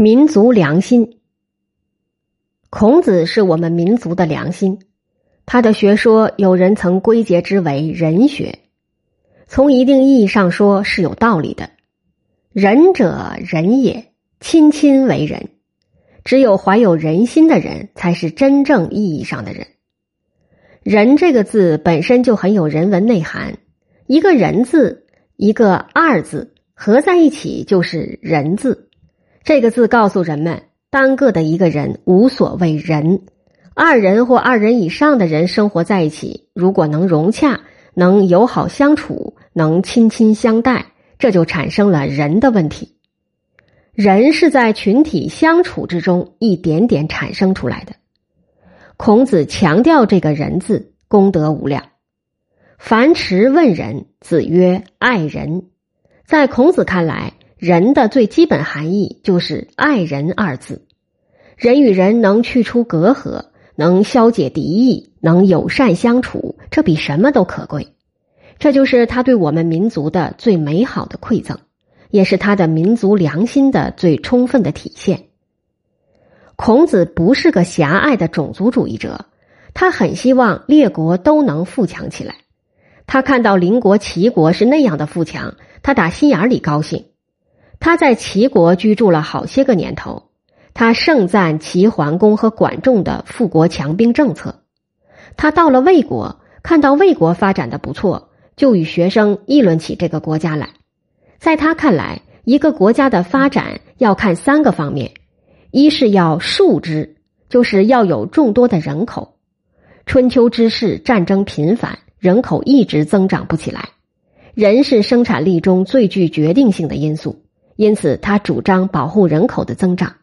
民族良心，孔子是我们民族的良心。他的学说，有人曾归结之为仁学。从一定意义上说，是有道理的。仁者仁也，亲亲为仁。只有怀有仁心的人，才是真正意义上的人。仁这个字本身就很有人文内涵。一个人字，一个二字，合在一起就是人字。这个字告诉人们，单个的一个人无所谓人，二人或二人以上的人生活在一起，如果能融洽、能友好相处、能亲亲相待，这就产生了人的问题。人是在群体相处之中一点点产生出来的。孔子强调这个人字，功德无量。樊迟问仁，子曰：“爱人。”在孔子看来。人的最基本含义就是“爱人”二字。人与人能去除隔阂，能消解敌意，能友善相处，这比什么都可贵。这就是他对我们民族的最美好的馈赠，也是他的民族良心的最充分的体现。孔子不是个狭隘的种族主义者，他很希望列国都能富强起来。他看到邻国齐国是那样的富强，他打心眼里高兴。他在齐国居住了好些个年头，他盛赞齐桓公和管仲的富国强兵政策。他到了魏国，看到魏国发展的不错，就与学生议论起这个国家来。在他看来，一个国家的发展要看三个方面：一是要数之，就是要有众多的人口。春秋之世，战争频繁，人口一直增长不起来，人是生产力中最具决定性的因素。因此，他主张保护人口的增长。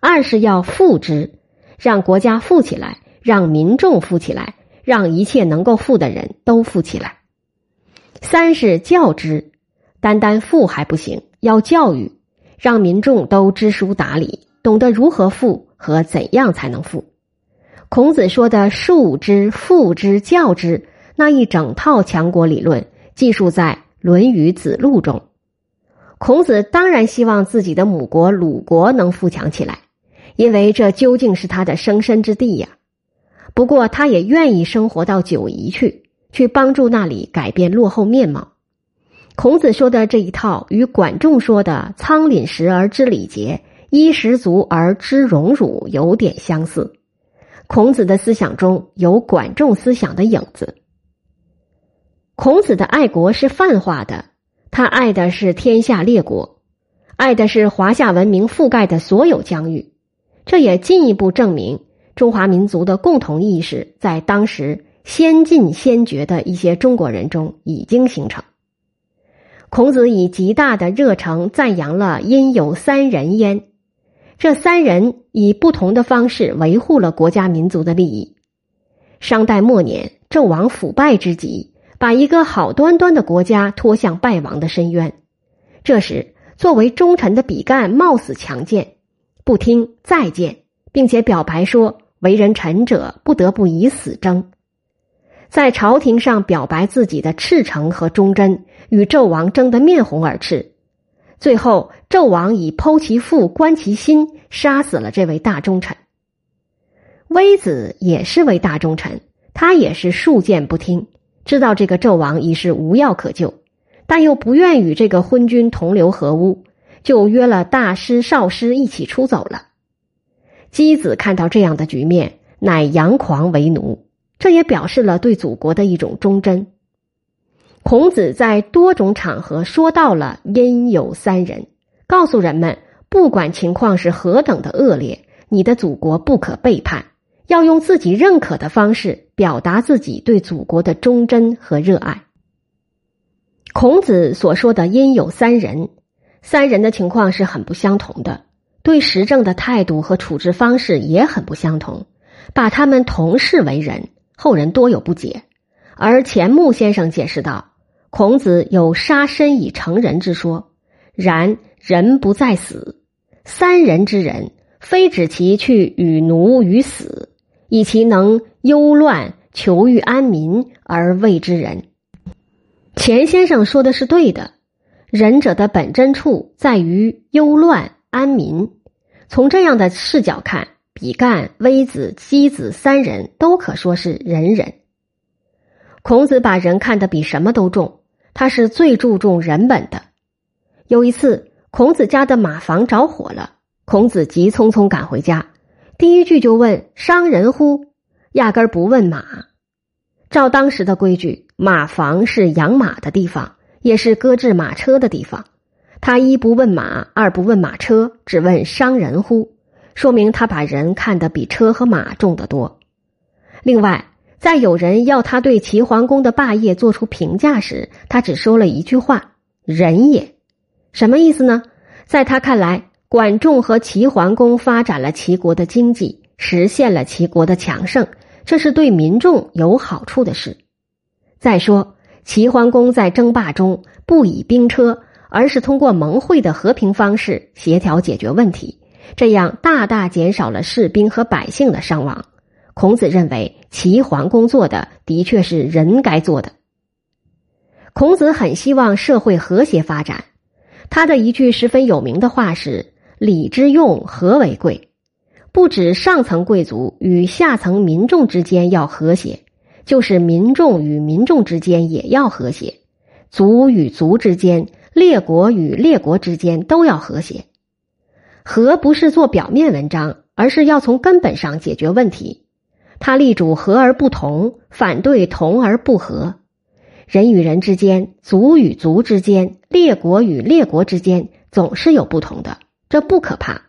二是要富之，让国家富起来，让民众富起来，让一切能够富的人都富起来。三是教之，单单富还不行，要教育，让民众都知书达理，懂得如何富和怎样才能富。孔子说的“术之、富之、教之”那一整套强国理论，记述在《论语·子路》中。孔子当然希望自己的母国鲁国能富强起来，因为这究竟是他的生身之地呀。不过，他也愿意生活到九夷去，去帮助那里改变落后面貌。孔子说的这一套，与管仲说的“仓廪实而知礼节，衣食足而知荣辱”有点相似。孔子的思想中有管仲思想的影子。孔子的爱国是泛化的。他爱的是天下列国，爱的是华夏文明覆盖的所有疆域，这也进一步证明中华民族的共同意识在当时先进先觉的一些中国人中已经形成。孔子以极大的热诚赞扬了“因有三人焉”，这三人以不同的方式维护了国家民族的利益。商代末年，纣王腐败之极。把一个好端端的国家拖向败亡的深渊。这时，作为忠臣的比干冒死强谏，不听再谏，并且表白说：“为人臣者，不得不以死争。”在朝廷上表白自己的赤诚和忠贞，与纣王争得面红耳赤。最后，纣王以剖其腹、观其心，杀死了这位大忠臣。微子也是位大忠臣，他也是数谏不听。知道这个纣王已是无药可救，但又不愿与这个昏君同流合污，就约了大师、少师一起出走了。箕子看到这样的局面，乃佯狂为奴，这也表示了对祖国的一种忠贞。孔子在多种场合说到了“因有三人”，告诉人们，不管情况是何等的恶劣，你的祖国不可背叛。要用自己认可的方式表达自己对祖国的忠贞和热爱。孔子所说的“因有三人”，三人的情况是很不相同的，对时政的态度和处置方式也很不相同，把他们同视为人，后人多有不解。而钱穆先生解释道：“孔子有杀身以成人之说，然人不在死，三人之人，非指其去与奴与死。”以其能忧乱求欲安民而谓之人。钱先生说的是对的，仁者的本真处在于忧乱安民，从这样的视角看，比干、微子、箕子三人都可说是仁人。孔子把人看得比什么都重，他是最注重人本的。有一次，孔子家的马房着火了，孔子急匆匆赶回家，第一句就问：“伤人乎？”压根儿不问马。照当时的规矩，马房是养马的地方，也是搁置马车的地方。他一不问马，二不问马车，只问伤人乎，说明他把人看得比车和马重得多。另外，在有人要他对齐桓公的霸业做出评价时，他只说了一句话：“人也。”什么意思呢？在他看来，管仲和齐桓公发展了齐国的经济，实现了齐国的强盛，这是对民众有好处的事。再说，齐桓公在争霸中不以兵车。而是通过盟会的和平方式协调解决问题，这样大大减少了士兵和百姓的伤亡。孔子认为齐桓公做的的确是人该做的。孔子很希望社会和谐发展，他的一句十分有名的话是：“礼之用，和为贵。”不止上层贵族与下层民众之间要和谐，就是民众与民众之间也要和谐，族与族之间。列国与列国之间都要和谐，和不是做表面文章，而是要从根本上解决问题。他力主和而不同，反对同而不和。人与人之间，族与族之间，列国与列国之间，总是有不同的，这不可怕。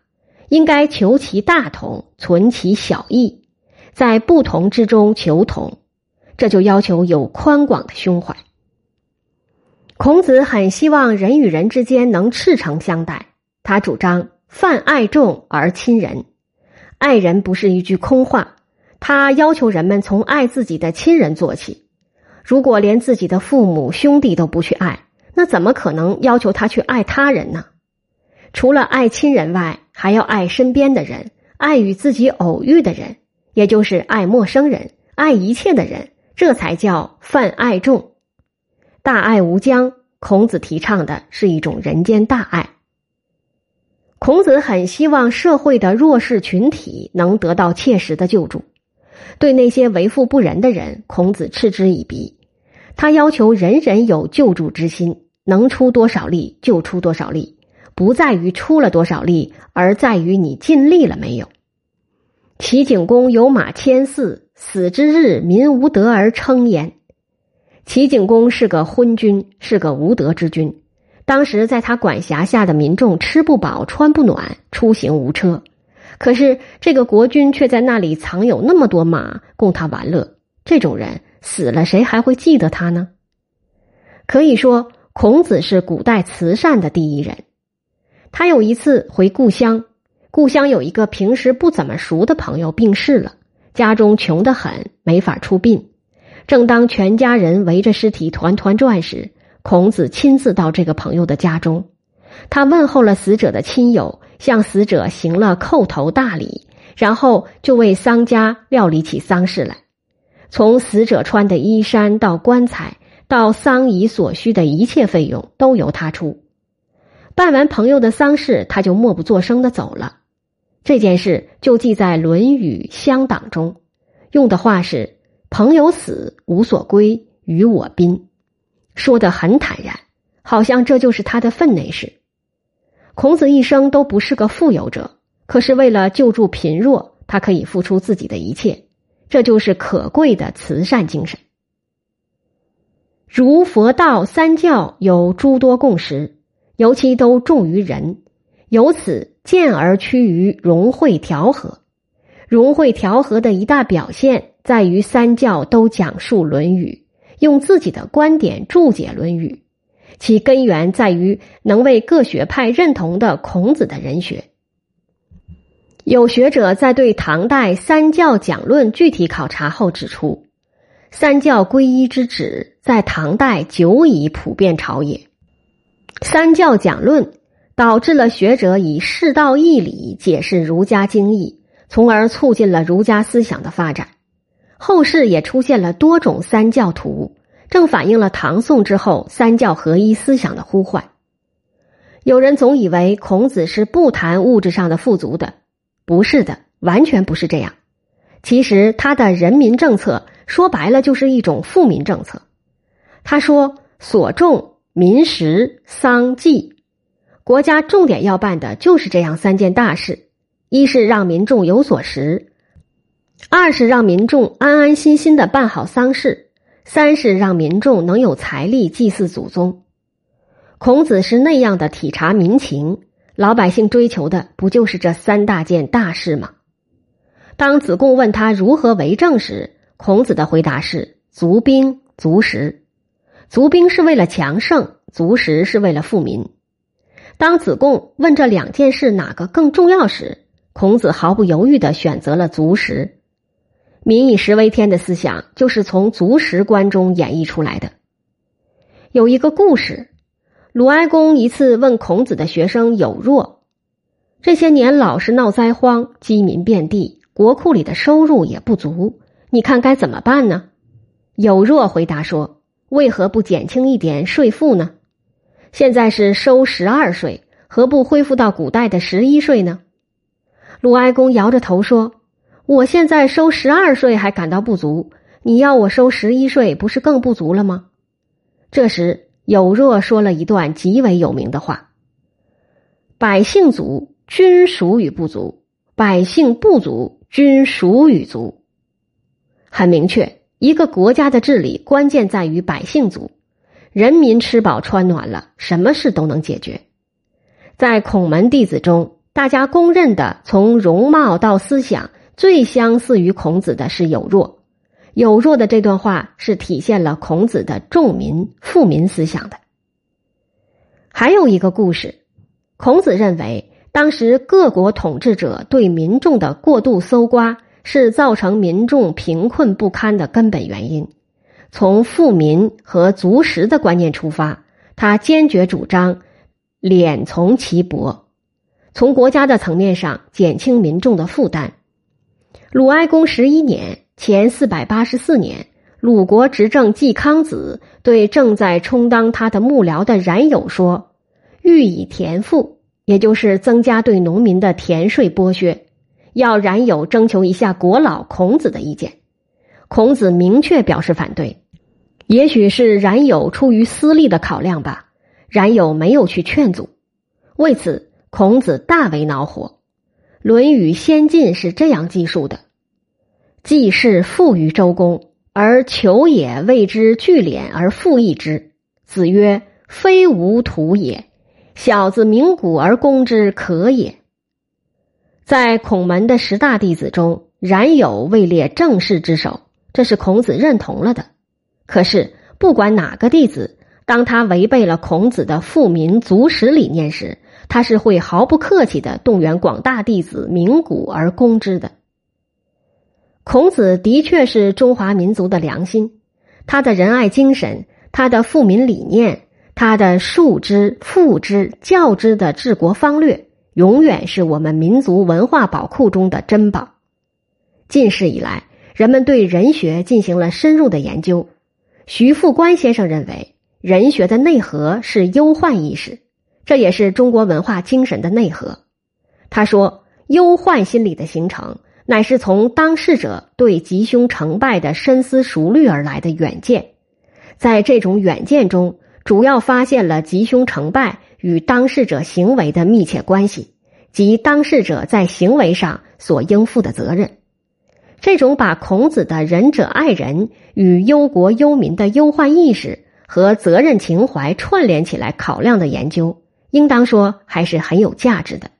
应该求其大同，存其小异，在不同之中求同，这就要求有宽广的胸怀。孔子很希望人与人之间能赤诚相待，他主张泛爱众而亲仁。爱人不是一句空话，他要求人们从爱自己的亲人做起。如果连自己的父母兄弟都不去爱，那怎么可能要求他去爱他人呢？除了爱亲人外，还要爱身边的人，爱与自己偶遇的人，也就是爱陌生人，爱一切的人，这才叫泛爱众。大爱无疆，孔子提倡的是一种人间大爱。孔子很希望社会的弱势群体能得到切实的救助。对那些为富不仁的人，孔子嗤之以鼻。他要求人人有救助之心，能出多少力就出多少力，不在于出了多少力，而在于你尽力了没有。齐景公有马千驷，死之日，民无德而称焉。齐景公是个昏君，是个无德之君。当时在他管辖下的民众吃不饱、穿不暖、出行无车，可是这个国君却在那里藏有那么多马供他玩乐。这种人死了，谁还会记得他呢？可以说，孔子是古代慈善的第一人。他有一次回故乡，故乡有一个平时不怎么熟的朋友病逝了，家中穷得很，没法出殡。正当全家人围着尸体团团转时，孔子亲自到这个朋友的家中，他问候了死者的亲友，向死者行了叩头大礼，然后就为丧家料理起丧事来。从死者穿的衣衫到棺材，到丧仪所需的一切费用都由他出。办完朋友的丧事，他就默不作声的走了。这件事就记在《论语·乡党》中，用的话是。朋友死无所归，与我宾，说的很坦然，好像这就是他的分内事。孔子一生都不是个富有者，可是为了救助贫弱，他可以付出自己的一切，这就是可贵的慈善精神。儒、佛、道三教有诸多共识，尤其都重于仁，由此见而趋于融会调和。融会调和的一大表现。在于三教都讲述《论语》，用自己的观点注解《论语》，其根源在于能为各学派认同的孔子的人学。有学者在对唐代三教讲论具体考察后指出，三教归一之旨在唐代久已普遍朝野。三教讲论导致了学者以世道义理解释儒家经义，从而促进了儒家思想的发展。后世也出现了多种三教徒，正反映了唐宋之后三教合一思想的呼唤。有人总以为孔子是不谈物质上的富足的，不是的，完全不是这样。其实他的人民政策说白了就是一种富民政策。他说：“所重民食丧祭，国家重点要办的就是这样三件大事：一是让民众有所食，二是让民众安安心心的办好丧事，三是让民众能有财力祭祀祖宗。”孔子是那样的体察民情。老百姓追求的不就是这三大件大事吗？当子贡问他如何为政时，孔子的回答是：足兵足食。足兵是为了强盛，足食是为了富民。当子贡问这两件事哪个更重要时，孔子毫不犹豫的选择了足食。民以食为天的思想就是从足食观中演绎出来的。有一个故事。鲁哀公一次问孔子的学生有若：“这些年老是闹灾荒，饥民遍地，国库里的收入也不足，你看该怎么办呢？”有若回答说：“为何不减轻一点税赋呢？现在是收十二税，何不恢复到古代的十一税呢？”鲁哀公摇着头说：“我现在收十二税还感到不足，你要我收十一税，不是更不足了吗？”这时。有若说了一段极为有名的话：“百姓足，君属与不足；百姓不足，君属与足。”很明确，一个国家的治理关键在于百姓足，人民吃饱穿暖了，什么事都能解决。在孔门弟子中，大家公认的从容貌到思想最相似于孔子的是有若。有若的这段话是体现了孔子的重民富民思想的。还有一个故事，孔子认为，当时各国统治者对民众的过度搜刮，是造成民众贫困不堪的根本原因。从富民和足食的观念出发，他坚决主张敛从其薄，从国家的层面上减轻民众的负担。鲁哀公十一年。前四百八十四年，鲁国执政季康子对正在充当他的幕僚的冉有说：“欲以田赋，也就是增加对农民的田税剥削，要冉有征求一下国老孔子的意见。”孔子明确表示反对。也许是冉有出于私利的考量吧，冉有没有去劝阻。为此，孔子大为恼火。《论语先进》是这样记述的。季氏富于周公，而求也为之聚敛而复益之。子曰：“非吾土也。小子鸣鼓而攻之，可也。”在孔门的十大弟子中，冉有位列正室之首，这是孔子认同了的。可是，不管哪个弟子，当他违背了孔子的富民足食理念时，他是会毫不客气的动员广大弟子鸣鼓而攻之的。孔子的确是中华民族的良心，他的仁爱精神，他的富民理念，他的树之、富之、教之的治国方略，永远是我们民族文化宝库中的珍宝。近世以来，人们对人学进行了深入的研究。徐复观先生认为，人学的内核是忧患意识，这也是中国文化精神的内核。他说，忧患心理的形成。乃是从当事者对吉凶成败的深思熟虑而来的远见，在这种远见中，主要发现了吉凶成败与当事者行为的密切关系及当事者在行为上所应负的责任。这种把孔子的仁者爱人与忧国忧民的忧患意识和责任情怀串联起来考量的研究，应当说还是很有价值的。